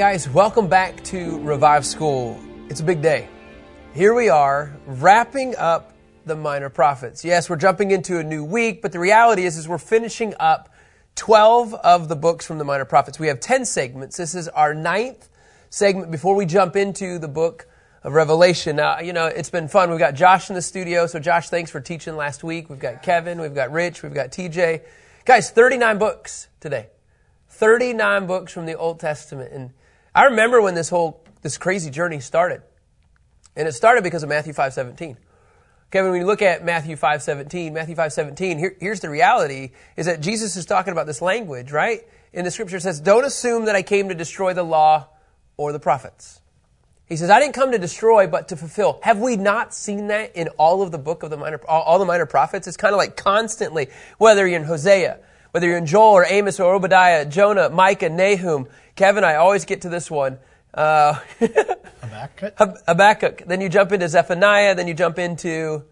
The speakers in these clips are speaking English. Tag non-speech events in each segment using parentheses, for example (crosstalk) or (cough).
guys, welcome back to Revive School. It's a big day. Here we are, wrapping up the Minor Prophets. Yes, we're jumping into a new week, but the reality is, is we're finishing up 12 of the books from the Minor Prophets. We have 10 segments. This is our ninth segment before we jump into the book of Revelation. Now, you know, it's been fun. We've got Josh in the studio. So, Josh, thanks for teaching last week. We've got Kevin, we've got Rich, we've got TJ. Guys, 39 books today. 39 books from the Old Testament. And I remember when this whole, this crazy journey started. And it started because of Matthew 5.17. Kevin, when you look at Matthew 5.17, Matthew 5.17, here, here's the reality, is that Jesus is talking about this language, right? In the scripture says, don't assume that I came to destroy the law or the prophets. He says, I didn't come to destroy, but to fulfill. Have we not seen that in all of the book of the minor, all, all the minor prophets? It's kind of like constantly, whether you're in Hosea, whether you're in Joel or Amos or Obadiah, Jonah, Micah, Nahum, Kevin, I always get to this one. Uh, (laughs) Habakkuk? Habakkuk. Then you jump into Zephaniah. Then you jump into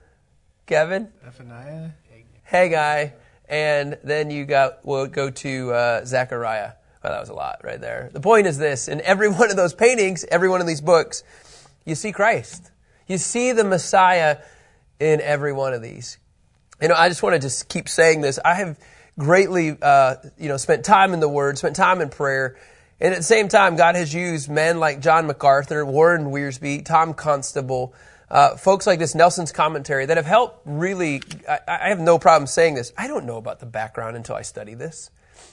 Kevin, Zephaniah? Haggai, and then you got we'll go to uh, Zechariah. Well, that was a lot right there. The point is this: in every (laughs) one of those paintings, every one of these books, you see Christ. You see the Messiah in every one of these. You know, I just want to just keep saying this. I have greatly, uh, you know, spent time in the Word, spent time in prayer. And at the same time, God has used men like John MacArthur, Warren Wiersbe, Tom Constable, uh, folks like this, Nelson's commentary, that have helped really. I, I have no problem saying this. I don't know about the background until I study this.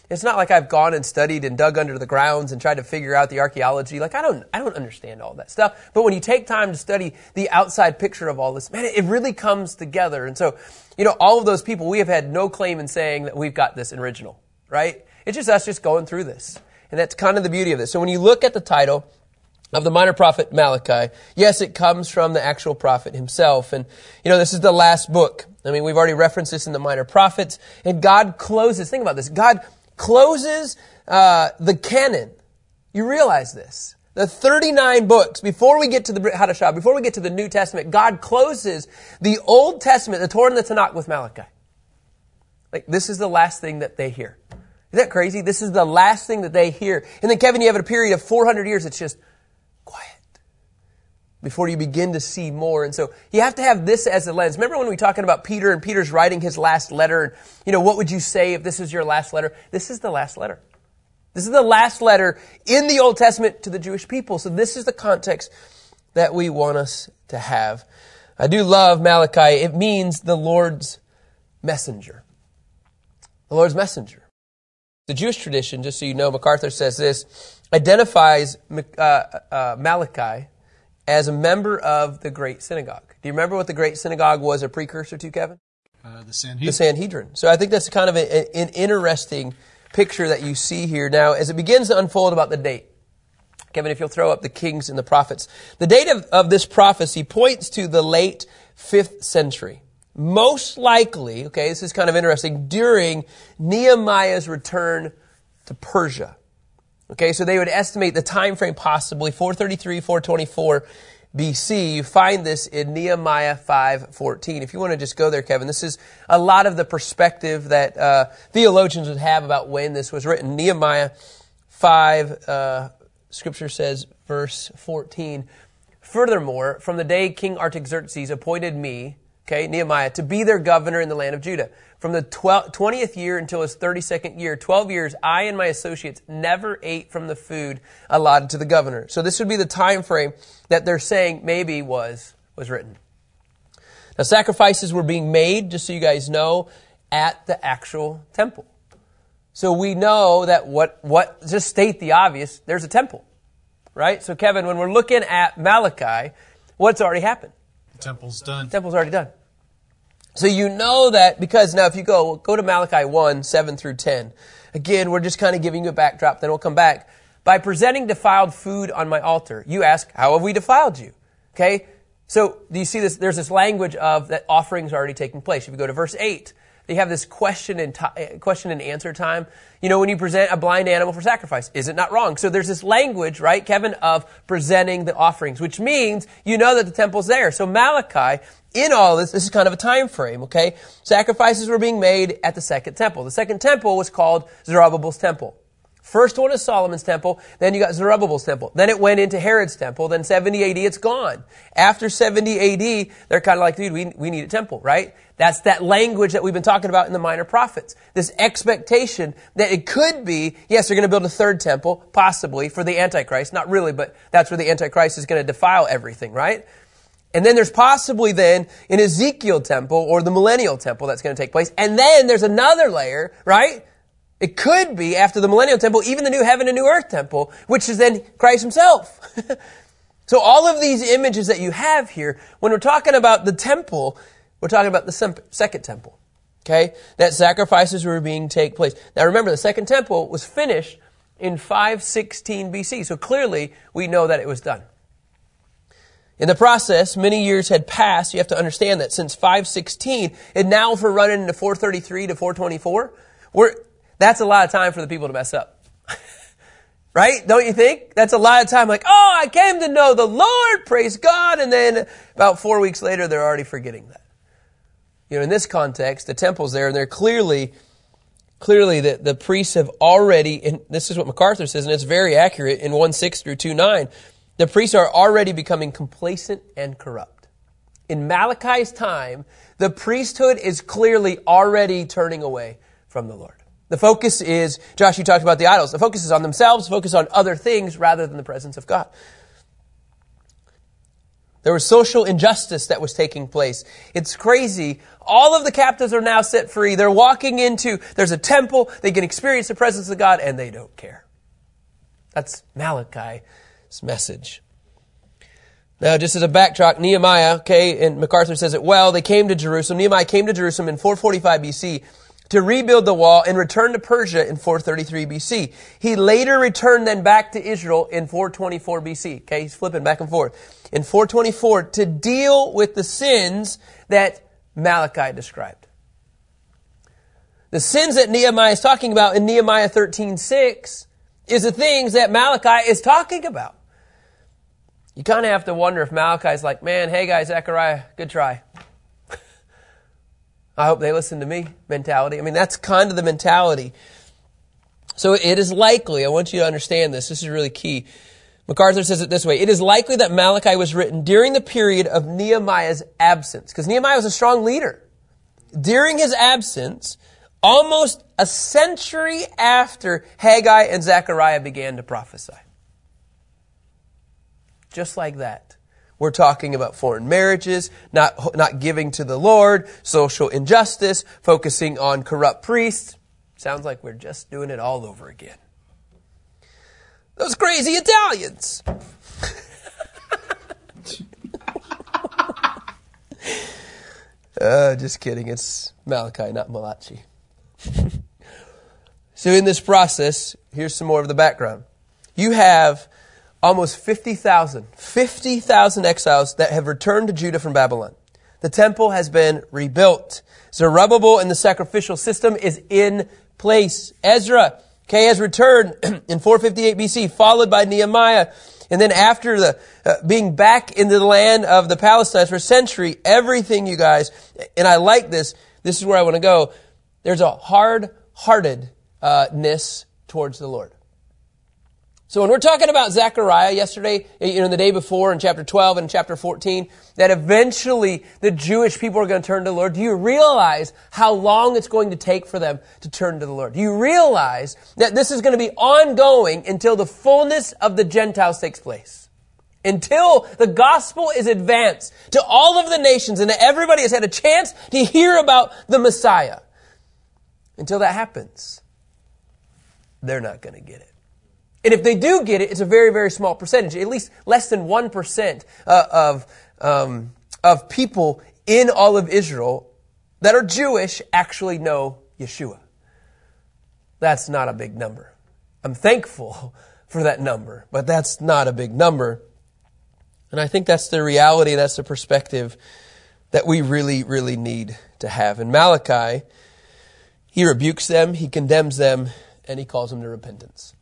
It's not like I've gone and studied and dug under the grounds and tried to figure out the archaeology. Like I don't, I don't understand all that stuff. But when you take time to study the outside picture of all this, man, it really comes together. And so, you know, all of those people, we have had no claim in saying that we've got this original, right? It's just us just going through this. And that's kind of the beauty of this. So when you look at the title, of the minor prophet Malachi. Yes, it comes from the actual prophet himself. And, you know, this is the last book. I mean, we've already referenced this in the minor prophets. And God closes, think about this. God closes uh, the canon. You realize this. The 39 books, before we get to the Hadashah, before we get to the New Testament, God closes the Old Testament, the Torah and the Tanakh with Malachi. Like, this is the last thing that they hear. Is that crazy? This is the last thing that they hear. And then, Kevin, you have a period of 400 years. It's just quiet before you begin to see more. And so you have to have this as a lens. Remember when we were talking about Peter and Peter's writing his last letter? And, you know, what would you say if this is your last letter? This is the last letter. This is the last letter in the Old Testament to the Jewish people. So this is the context that we want us to have. I do love Malachi. It means the Lord's messenger. The Lord's messenger. The Jewish tradition, just so you know, MacArthur says this, identifies uh, uh, Malachi as a member of the Great Synagogue. Do you remember what the Great Synagogue was a precursor to, Kevin? Uh, the Sanhedrin. The Sanhedrin. So I think that's kind of a, an interesting picture that you see here. Now, as it begins to unfold about the date, Kevin, if you'll throw up the kings and the prophets, the date of, of this prophecy points to the late 5th century. Most likely, okay, this is kind of interesting, during Nehemiah's return to Persia. Okay, so they would estimate the time frame possibly 433, 424 BC. You find this in Nehemiah 5:14. If you want to just go there, Kevin, this is a lot of the perspective that uh, theologians would have about when this was written. Nehemiah 5, uh, Scripture says, verse 14. Furthermore, from the day King Artaxerxes appointed me, okay, Nehemiah, to be their governor in the land of Judah. From the 20th year until his 32nd year, 12 years, I and my associates never ate from the food allotted to the governor. So this would be the time frame that they're saying maybe was, was written. Now sacrifices were being made, just so you guys know, at the actual temple. So we know that what, what, just state the obvious, there's a temple. Right? So Kevin, when we're looking at Malachi, what's already happened? The temple's done. The temple's already done. So you know that because now if you go, go to Malachi 1, 7 through 10. Again, we're just kind of giving you a backdrop, then we'll come back. By presenting defiled food on my altar, you ask, how have we defiled you? Okay? So do you see this? There's this language of that offerings are already taking place. If you go to verse 8, they have this question and, t- eh, question and answer time. You know, when you present a blind animal for sacrifice, is it not wrong? So there's this language, right, Kevin, of presenting the offerings, which means you know that the temple's there. So Malachi in all this, this is kind of a time frame, okay? Sacrifices were being made at the second temple. The second temple was called Zerubbabel's temple. First one is Solomon's temple, then you got Zerubbabel's temple. Then it went into Herod's temple, then 70 AD it's gone. After 70 AD, they're kind of like, dude, we, we need a temple, right? That's that language that we've been talking about in the minor prophets. This expectation that it could be, yes, they're going to build a third temple, possibly, for the Antichrist. Not really, but that's where the Antichrist is going to defile everything, right? And then there's possibly then an Ezekiel temple or the millennial temple that's going to take place. And then there's another layer, right? It could be after the millennial temple, even the new heaven and new earth temple, which is then Christ himself. (laughs) so all of these images that you have here, when we're talking about the temple, we're talking about the second temple. Okay? That sacrifices were being take place. Now remember, the second temple was finished in 516 BC. So clearly, we know that it was done. In the process, many years had passed. You have to understand that since 516, and now if we're running into 433 to 424, we're, that's a lot of time for the people to mess up. (laughs) right? Don't you think? That's a lot of time like, oh, I came to know the Lord, praise God, and then about four weeks later, they're already forgetting that. You know, in this context, the temple's there, and they're clearly, clearly the, the priests have already, and this is what MacArthur says, and it's very accurate in 1 6 through 2 9 the priests are already becoming complacent and corrupt. In Malachi's time, the priesthood is clearly already turning away from the Lord. The focus is, Josh, you talked about the idols. The focus is on themselves, focus on other things rather than the presence of God. There was social injustice that was taking place. It's crazy. All of the captives are now set free. They're walking into, there's a temple, they can experience the presence of God, and they don't care. That's Malachi's message. Now, just as a backtrack, Nehemiah, okay, and MacArthur says it well, they came to Jerusalem. Nehemiah came to Jerusalem in 445 BC to rebuild the wall and return to Persia in 433 BC. He later returned then back to Israel in 424 BC. Okay, he's flipping back and forth. In 424 to deal with the sins that Malachi described. The sins that Nehemiah is talking about in Nehemiah 13, 6 is the things that Malachi is talking about you kind of have to wonder if Malachi's like, man, hey guys, Zechariah, good try. I hope they listen to me mentality. I mean, that's kind of the mentality. So it is likely, I want you to understand this, this is really key. MacArthur says it this way It is likely that Malachi was written during the period of Nehemiah's absence, because Nehemiah was a strong leader. During his absence, almost a century after Haggai and Zechariah began to prophesy. Just like that. We're talking about foreign marriages, not, not giving to the Lord, social injustice, focusing on corrupt priests. Sounds like we're just doing it all over again. Those crazy Italians. uh, just kidding. It's Malachi, not Malachi. so, in this process, here's some more of the background. You have almost 50,000, 50,000 exiles that have returned to Judah from Babylon. The temple has been rebuilt. Zerubbabel and the sacrificial system is in place. Ezra, okay, has returned (clears throat) in 458 BC, followed by Nehemiah. And then after the uh, being back into the land of the Palestine for a century, everything you guys, and I like this, this is where I want to go. There's a hard-heartedness towards the Lord. So when we're talking about Zechariah yesterday, eh, you know, the day before in chapter 12 and chapter 14, that eventually the Jewish people are going to turn to the Lord, do you realize how long it's going to take for them to turn to the Lord? Do you realize that this is going to be ongoing until the fullness of the Gentiles takes place? Until the gospel is advanced to all of the nations and that everybody has had a chance to hear about the Messiah. Until that happens, they're not going to get it. And if they do get it, it's a very, very small percentage. At least less than 1% uh, of, um, of people in all of Israel that are Jewish actually know Yeshua. That's not a big number. I'm thankful (laughs) for that number, but that's not a big number. And I think that's the reality, that's the perspective that we really, really need to have. In Malachi, he rebukes them, he condemns them, and he calls them to repentance.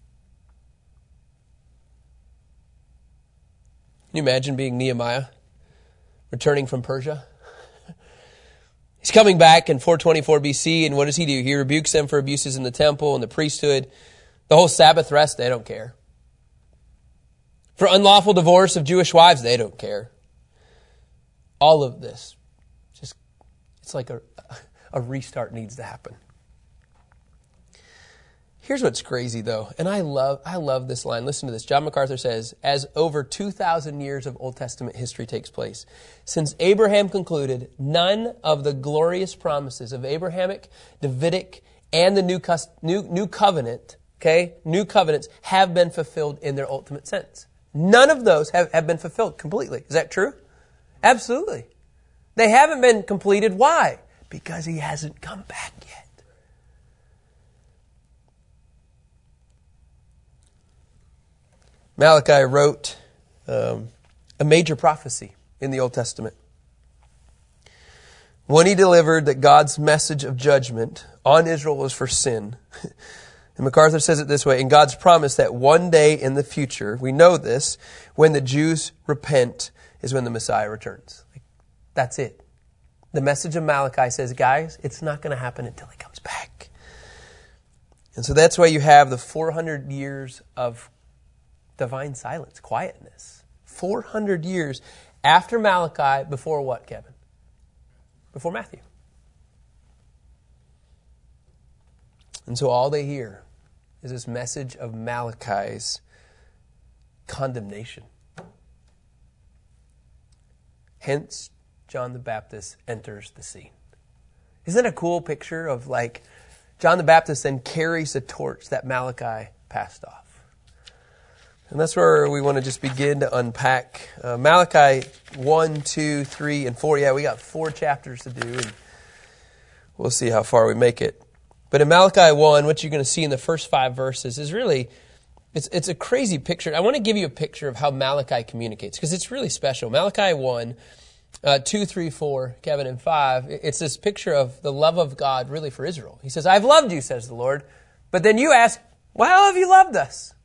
Can you imagine being Nehemiah, returning from Persia? (laughs) He's coming back in 424 BC, and what does he do? He rebukes them for abuses in the temple and the priesthood. The whole Sabbath rest, they don't care. For unlawful divorce of Jewish wives, they don't care. All of this, just, it's like a, (laughs) a restart needs to happen. Here's what's crazy though, and I love I love this line. Listen to this. John MacArthur says, as over 2000 years of Old Testament history takes place, since Abraham concluded, none of the glorious promises of Abrahamic, Davidic, and the new, new, new covenant, okay, new covenants have been fulfilled in their ultimate sense. None of those have, have been fulfilled completely. Is that true? Absolutely. They haven't been completed. Why? Because he hasn't come back yet. Malachi wrote um, a major prophecy in the Old Testament. When he delivered that God's message of judgment on Israel was for sin, (laughs) and MacArthur says it this way, in God's promise that one day in the future, we know this, when the Jews repent is when the Messiah returns. That's it. The message of Malachi says, guys, it's not going to happen until he comes back. And so that's why you have the 400 years of divine silence, quietness. 400 years after Malachi, before what, Kevin? Before Matthew. And so all they hear is this message of Malachi's condemnation. Hence, John the Baptist enters the scene. Isn't that a cool picture of like John the Baptist then carries the torch that Malachi passed off? And that's where we want to just begin to unpack uh, Malachi 1, 2, 3, and 4. Yeah, we got four chapters to do, and we'll see how far we make it. But in Malachi 1, what you're going to see in the first five verses is really, it's, it's a crazy picture. I want to give you a picture of how Malachi communicates, because it's really special. Malachi 1, uh, 2, 3, 4, Kevin, and 5, it's this picture of the love of God really for Israel. He says, I've loved you, says the Lord. But then you ask, well, have you loved us?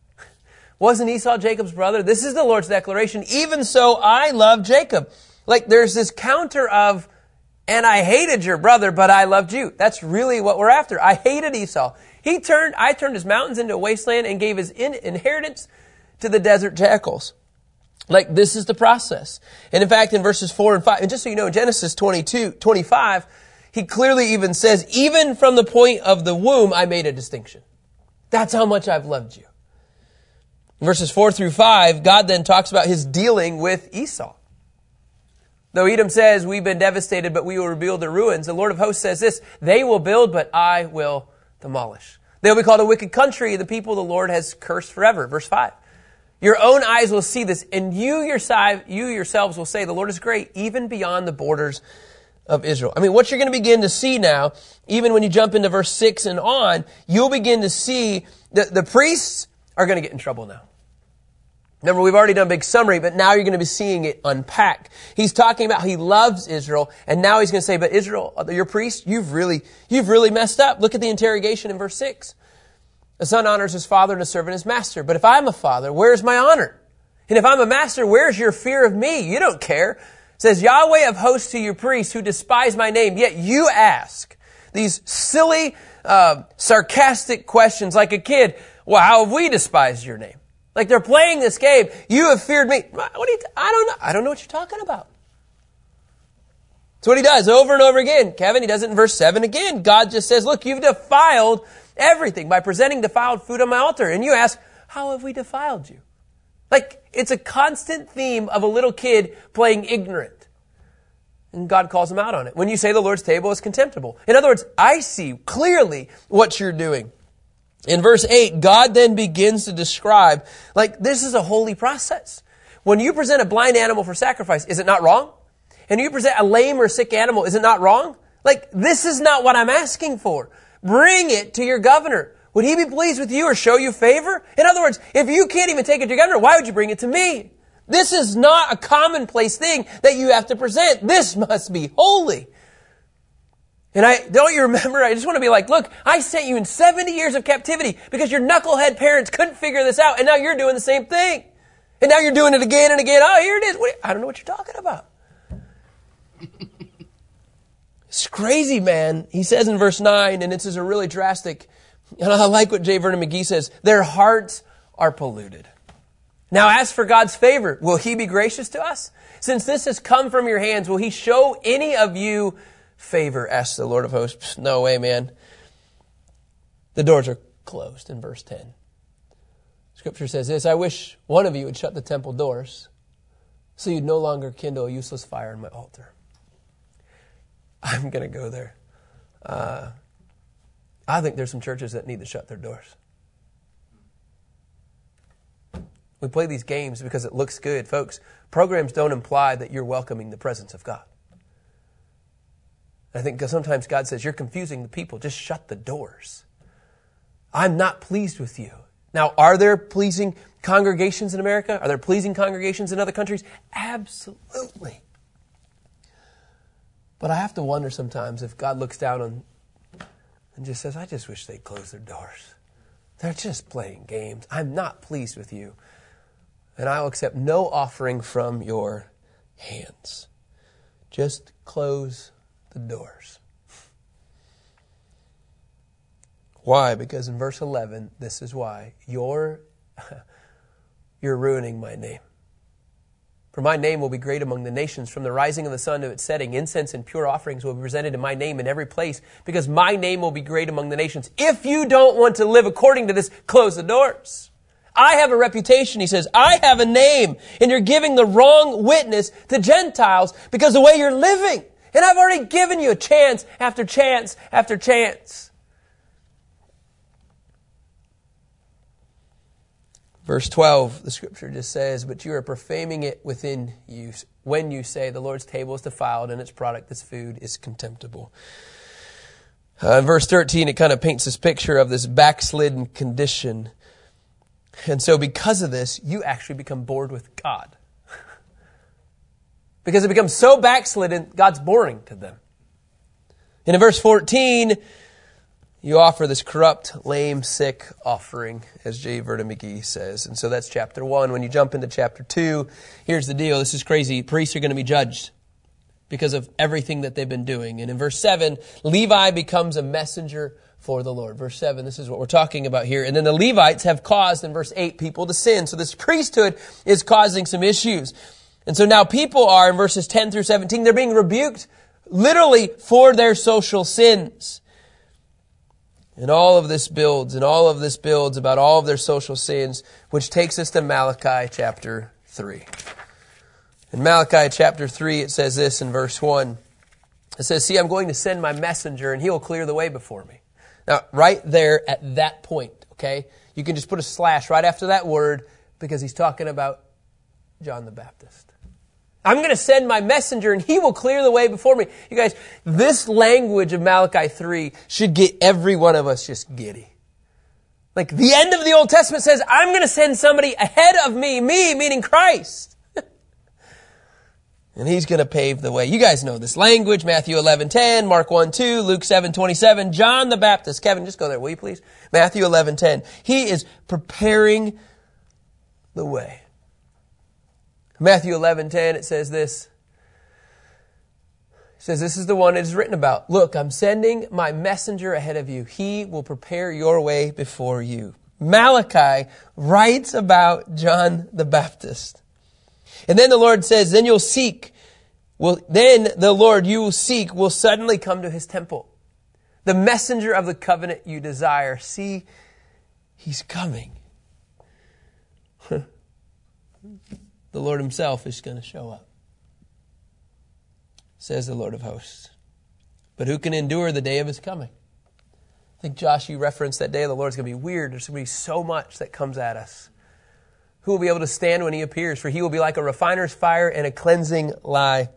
Wasn't Esau Jacob's brother? This is the Lord's declaration. Even so, I love Jacob. Like there's this counter of, and I hated your brother, but I loved you. That's really what we're after. I hated Esau. He turned, I turned his mountains into a wasteland and gave his in, inheritance to the desert jackals. Like this is the process. And in fact, in verses 4 and 5, and just so you know, in Genesis 22, 25, he clearly even says, even from the point of the womb, I made a distinction. That's how much I've loved you. Verses 4 through 5, God then talks about his dealing with Esau. Though Edom says, We've been devastated, but we will rebuild the ruins, the Lord of hosts says this They will build, but I will demolish. They will be called a wicked country, the people the Lord has cursed forever. Verse 5. Your own eyes will see this, and you, yourself, you yourselves will say, The Lord is great, even beyond the borders of Israel. I mean, what you're going to begin to see now, even when you jump into verse 6 and on, you'll begin to see that the priests are going to get in trouble now. Remember, we've already done a big summary, but now you're going to be seeing it unpack. He's talking about he loves Israel, and now he's going to say, but Israel, your priest, you've really, you've really messed up. Look at the interrogation in verse 6. A son honors his father and a servant his master. But if I'm a father, where's my honor? And if I'm a master, where's your fear of me? You don't care. It says, Yahweh of hosts to your priests who despise my name, yet you ask these silly, uh, sarcastic questions like a kid. Well, how have we despised your name? Like they're playing this game. You have feared me. What you, t- I don't know. I don't know what you're talking about. That's what he does over and over again. Kevin, he does it in verse 7 again. God just says, look, you've defiled everything by presenting defiled food on my altar. And you ask, how have we defiled you? Like, it's a constant theme of a little kid playing ignorant. And God calls him out on it. When you say the Lord's table is contemptible. In other words, I see clearly what you're doing. In verse 8, God then begins to describe, like, this is a holy process. When you present a blind animal for sacrifice, is it not wrong? And you present a lame or sick animal, is it not wrong? Like, this is not what I'm asking for. Bring it to your governor. Would he be pleased with you or show you favor? In other words, if you can't even take it to your governor, why would you bring it to me? This is not a commonplace thing that you have to present. This must be holy. And I, don't you remember? I just want to be like, look, I sent you in 70 years of captivity because your knucklehead parents couldn't figure this out. And now you're doing the same thing. And now you're doing it again and again. Oh, here it is. I don't know what you're talking about. (laughs) it's crazy, man. He says in verse 9, and this is a really drastic (laughs) And I like what J. Vernon McGee says their hearts are polluted. Now, as for God's favor, will He be gracious to us? Since this has come from your hands, will He show any of you favor? Asks the Lord of hosts. No way, man. The doors are closed in verse 10. Scripture says this I wish one of you would shut the temple doors so you'd no longer kindle a useless fire in my altar. I'm going to go there. Uh, I think there's some churches that need to shut their doors. We play these games because it looks good. Folks, programs don't imply that you're welcoming the presence of God. I think sometimes God says, You're confusing the people. Just shut the doors. I'm not pleased with you. Now, are there pleasing congregations in America? Are there pleasing congregations in other countries? Absolutely. But I have to wonder sometimes if God looks down on and just says, I just wish they'd close their doors. They're just playing games. I'm not pleased with you. And I will accept no offering from your hands. Just close the doors. Why? Because in verse 11, this is why. You're, (laughs) you're ruining my name. For my name will be great among the nations. From the rising of the sun to its setting, incense and pure offerings will be presented in my name in every place, because my name will be great among the nations. If you don't want to live according to this, close the doors. I have a reputation, he says. I have a name, and you're giving the wrong witness to Gentiles because the way you're living. And I've already given you a chance after chance after chance. Verse 12, the scripture just says, But you are profaning it within you when you say, The Lord's table is defiled and its product, this food, is contemptible. Uh, in verse 13, it kind of paints this picture of this backslidden condition. And so, because of this, you actually become bored with God. Because it becomes so backslidden, God's boring to them. And in verse 14, you offer this corrupt, lame, sick offering, as J. Vernon McGee says. And so that's chapter one. When you jump into chapter two, here's the deal. This is crazy. Priests are going to be judged because of everything that they've been doing. And in verse seven, Levi becomes a messenger for the Lord. Verse 7, this is what we're talking about here. And then the Levites have caused, in verse 8, people to sin. So this priesthood is causing some issues. And so now people are, in verses 10 through 17, they're being rebuked literally for their social sins. And all of this builds, and all of this builds about all of their social sins, which takes us to Malachi chapter 3. In Malachi chapter 3, it says this in verse 1. It says, See, I'm going to send my messenger, and he will clear the way before me. Now, right there at that point, okay, you can just put a slash right after that word because he's talking about John the Baptist. I'm going to send my messenger and he will clear the way before me. You guys, this language of Malachi 3 should get every one of us just giddy. Like the end of the Old Testament says, I'm going to send somebody ahead of me, me meaning Christ. (laughs) and he's going to pave the way. You guys know this language, Matthew 11, 10, Mark 1, 2, Luke 7, 27, John the Baptist. Kevin, just go there, will you please? Matthew 11, 10. He is preparing the way. Matthew 11, 10, it says this. It says, This is the one it is written about. Look, I'm sending my messenger ahead of you. He will prepare your way before you. Malachi writes about John the Baptist. And then the Lord says, Then you'll seek. Well, then the Lord you will seek will suddenly come to his temple. The messenger of the covenant you desire. See, he's coming. (laughs) the Lord Himself is going to show up, says the Lord of hosts. But who can endure the day of His coming? I think, Josh, you referenced that day of the Lord is going to be weird. There's going to be so much that comes at us. Who will be able to stand when He appears? For He will be like a refiner's fire and a cleansing lye.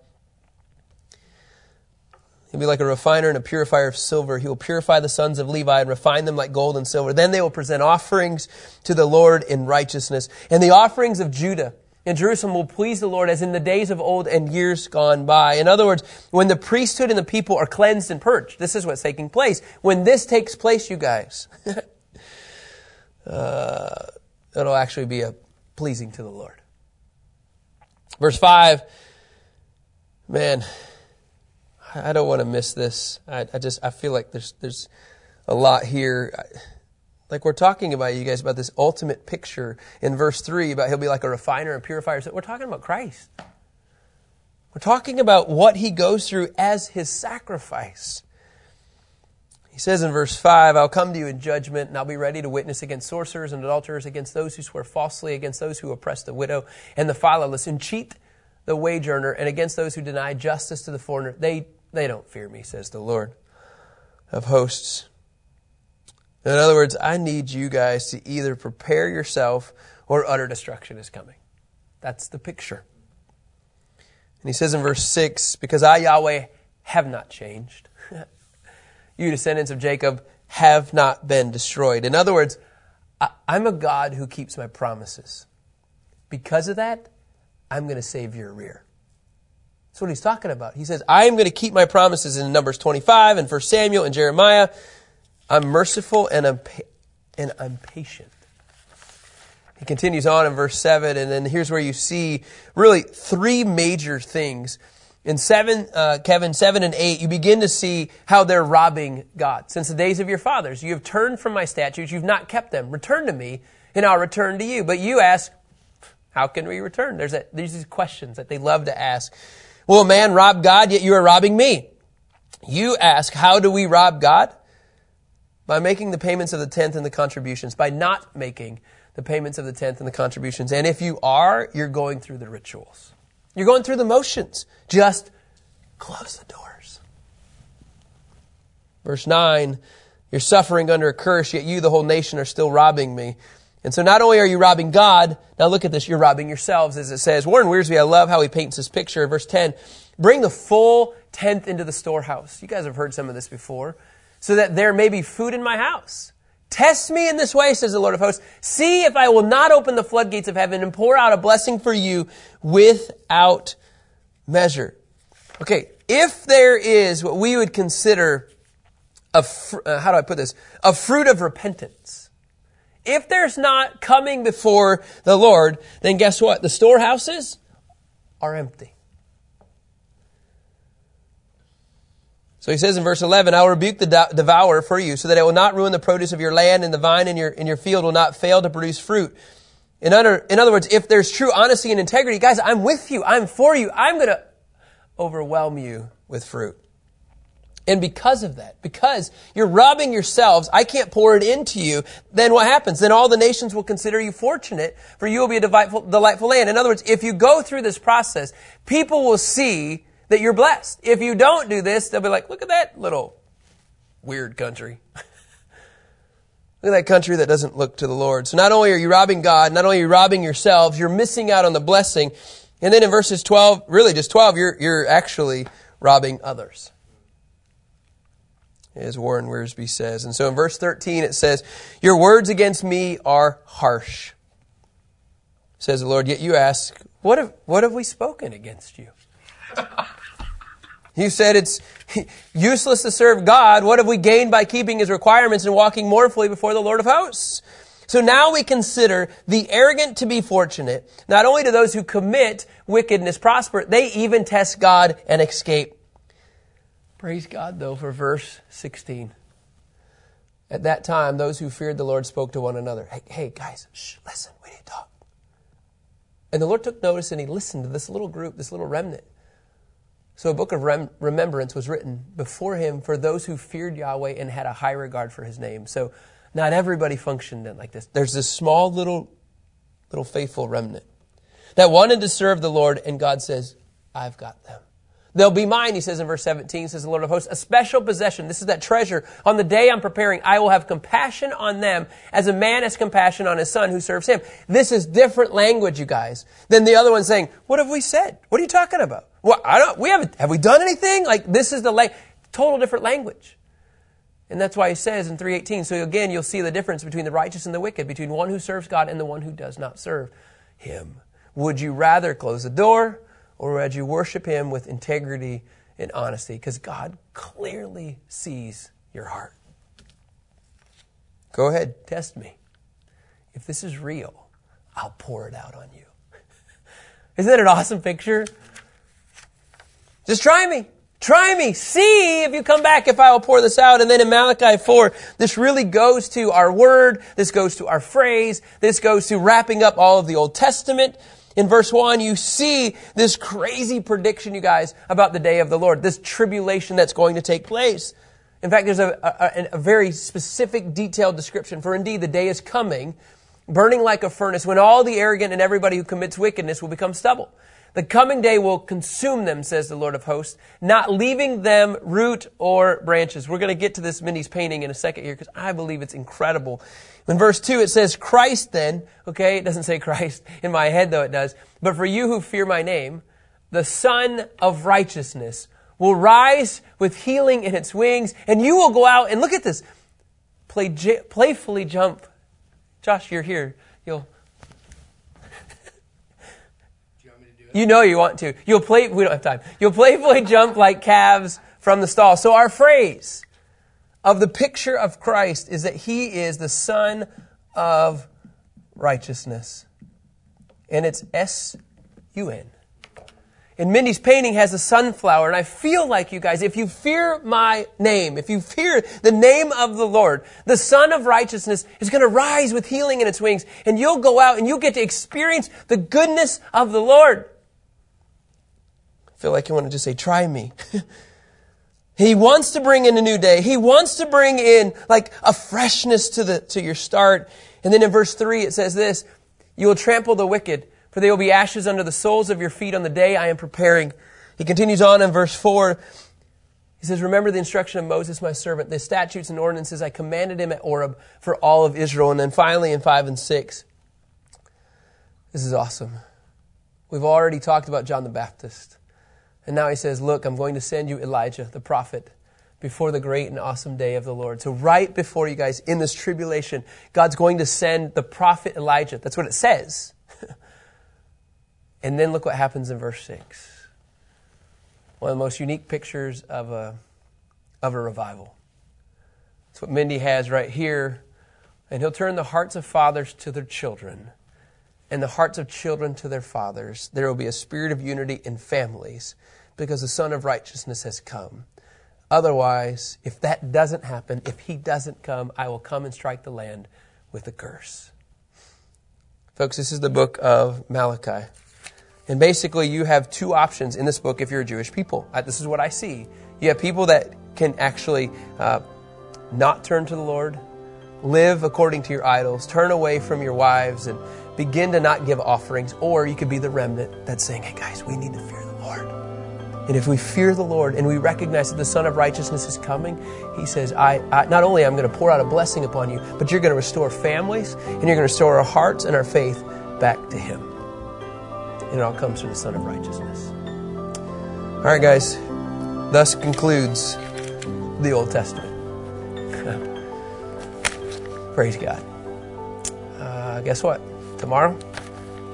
He'll be like a refiner and a purifier of silver. He will purify the sons of Levi and refine them like gold and silver. Then they will present offerings to the Lord in righteousness. And the offerings of Judah in Jerusalem will please the Lord as in the days of old and years gone by. In other words, when the priesthood and the people are cleansed and purged, this is what's taking place. When this takes place, you guys, (laughs) uh, it'll actually be a pleasing to the Lord. Verse 5, man, I don't want to miss this. I, I just, I feel like there's, there's a lot here. Like we're talking about you guys about this ultimate picture in verse 3 about he'll be like a refiner and purifier. So we're talking about Christ. We're talking about what he goes through as his sacrifice. He says in verse 5, I'll come to you in judgment, and I'll be ready to witness against sorcerers and adulterers, against those who swear falsely, against those who oppress the widow and the fatherless, and cheat the wage earner, and against those who deny justice to the foreigner. They, they don't fear me, says the Lord of hosts. In other words, I need you guys to either prepare yourself or utter destruction is coming. That's the picture. And he says in verse 6 Because I, Yahweh, have not changed. (laughs) you, descendants of Jacob, have not been destroyed. In other words, I'm a God who keeps my promises. Because of that, I'm going to save your rear. That's what he's talking about. He says, I am going to keep my promises in Numbers 25 and 1 Samuel and Jeremiah. I'm merciful and I'm, pa- and I'm patient. He continues on in verse 7, and then here's where you see really three major things. In 7, uh, Kevin, 7 and 8, you begin to see how they're robbing God. Since the days of your fathers, you have turned from my statutes, you've not kept them. Return to me, and I'll return to you. But you ask, how can we return? There's, a, there's these questions that they love to ask. Will a man rob God, yet you are robbing me? You ask, how do we rob God? By making the payments of the tenth and the contributions, by not making the payments of the tenth and the contributions. And if you are, you're going through the rituals. You're going through the motions. Just close the doors. Verse 9, you're suffering under a curse, yet you, the whole nation, are still robbing me. And so not only are you robbing God, now look at this, you're robbing yourselves, as it says. Warren Wiersbe, I love how he paints this picture. Verse 10, bring the full tenth into the storehouse. You guys have heard some of this before. So that there may be food in my house. Test me in this way, says the Lord of hosts. See if I will not open the floodgates of heaven and pour out a blessing for you without measure. Okay, if there is what we would consider a, fr- uh, how do I put this? A fruit of repentance. If there's not coming before the Lord, then guess what? The storehouses are empty. So he says in verse 11, I will rebuke the devourer for you, so that it will not ruin the produce of your land, and the vine in your, in your field will not fail to produce fruit. In other, in other words, if there's true honesty and integrity, guys, I'm with you. I'm for you. I'm going to overwhelm you with fruit. And because of that, because you're robbing yourselves, I can't pour it into you, then what happens? Then all the nations will consider you fortunate, for you will be a delightful, delightful land. In other words, if you go through this process, people will see that you're blessed. If you don't do this, they'll be like, look at that little weird country. (laughs) look at that country that doesn't look to the Lord. So not only are you robbing God, not only are you robbing yourselves, you're missing out on the blessing. And then in verses 12, really just 12, you're, you're actually robbing others. As Warren Wiersbe says. And so in verse 13 it says, Your words against me are harsh, says the Lord. Yet you ask, What have, what have we spoken against you? (laughs) You said it's useless to serve God. What have we gained by keeping his requirements and walking mournfully before the Lord of hosts? So now we consider the arrogant to be fortunate. Not only do those who commit wickedness prosper, they even test God and escape. Praise God, though, for verse 16. At that time, those who feared the Lord spoke to one another. Hey, hey guys, shh, listen, we need to talk. And the Lord took notice and he listened to this little group, this little remnant. So a book of rem- remembrance was written before him for those who feared Yahweh and had a high regard for his name. So not everybody functioned like this. There's this small little, little faithful remnant that wanted to serve the Lord, and God says, I've got them. They'll be mine, he says in verse 17, says the Lord of hosts, a special possession. This is that treasure. On the day I'm preparing, I will have compassion on them as a man has compassion on his son who serves him. This is different language, you guys, than the other one saying, what have we said? What are you talking about? Well, I don't, we haven't, have we done anything? Like, this is the la- total different language. And that's why he says in 318, so again, you'll see the difference between the righteous and the wicked, between one who serves God and the one who does not serve him. Would you rather close the door or would you worship him with integrity and honesty? Because God clearly sees your heart. Go ahead, test me. If this is real, I'll pour it out on you. (laughs) Isn't that an awesome picture? Just try me. Try me. See if you come back if I will pour this out. And then in Malachi 4, this really goes to our word. This goes to our phrase. This goes to wrapping up all of the Old Testament. In verse 1, you see this crazy prediction, you guys, about the day of the Lord, this tribulation that's going to take place. In fact, there's a, a, a very specific, detailed description. For indeed, the day is coming, burning like a furnace, when all the arrogant and everybody who commits wickedness will become stubble. The coming day will consume them, says the Lord of hosts, not leaving them root or branches. We're going to get to this Mindy's painting in a second here because I believe it's incredible. In verse 2, it says, Christ then, okay, it doesn't say Christ (laughs) in my head though it does, but for you who fear my name, the Sun of righteousness will rise with healing in its wings, and you will go out and look at this, play, playfully jump. Josh, you're here. You'll You know you want to. You'll play, we don't have time. You'll playfully jump like calves from the stall. So our phrase of the picture of Christ is that he is the sun of righteousness. And it's S-U-N. And Mindy's painting has a sunflower, and I feel like you guys, if you fear my name, if you fear the name of the Lord, the Sun of Righteousness is going to rise with healing in its wings, and you'll go out and you'll get to experience the goodness of the Lord feel like you want to just say, try me. (laughs) he wants to bring in a new day. He wants to bring in like a freshness to the, to your start. And then in verse three, it says this, you will trample the wicked, for they will be ashes under the soles of your feet on the day I am preparing. He continues on in verse four. He says, Remember the instruction of Moses, my servant, the statutes and ordinances I commanded him at Horeb for all of Israel. And then finally in 5 and 6, this is awesome. We've already talked about John the Baptist. And now he says, Look, I'm going to send you Elijah, the prophet, before the great and awesome day of the Lord. So, right before you guys, in this tribulation, God's going to send the prophet Elijah. That's what it says. (laughs) and then look what happens in verse 6. One of the most unique pictures of a, of a revival. That's what Mindy has right here. And he'll turn the hearts of fathers to their children and the hearts of children to their fathers. There will be a spirit of unity in families because the Sun of Righteousness has come. Otherwise, if that doesn't happen, if he doesn't come, I will come and strike the land with a curse. Folks, this is the book of Malachi. And basically, you have two options in this book if you're a Jewish people. This is what I see. You have people that can actually uh, not turn to the Lord, live according to your idols, turn away from your wives, and begin to not give offerings. Or you could be the remnant that's saying, hey guys, we need to fear the Lord. And if we fear the Lord and we recognize that the Sun of Righteousness is coming, He says, I, I not only I'm going to pour out a blessing upon you, but you're going to restore families and you're going to restore our hearts and our faith back to Him. And it all comes from the Sun of Righteousness. All right, guys. Thus concludes the Old Testament. Praise God. Uh, guess what? Tomorrow,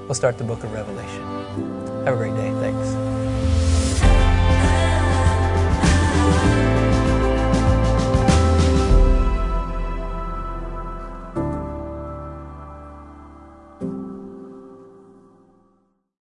we'll start the book of Revelation. Have a great day. Thanks.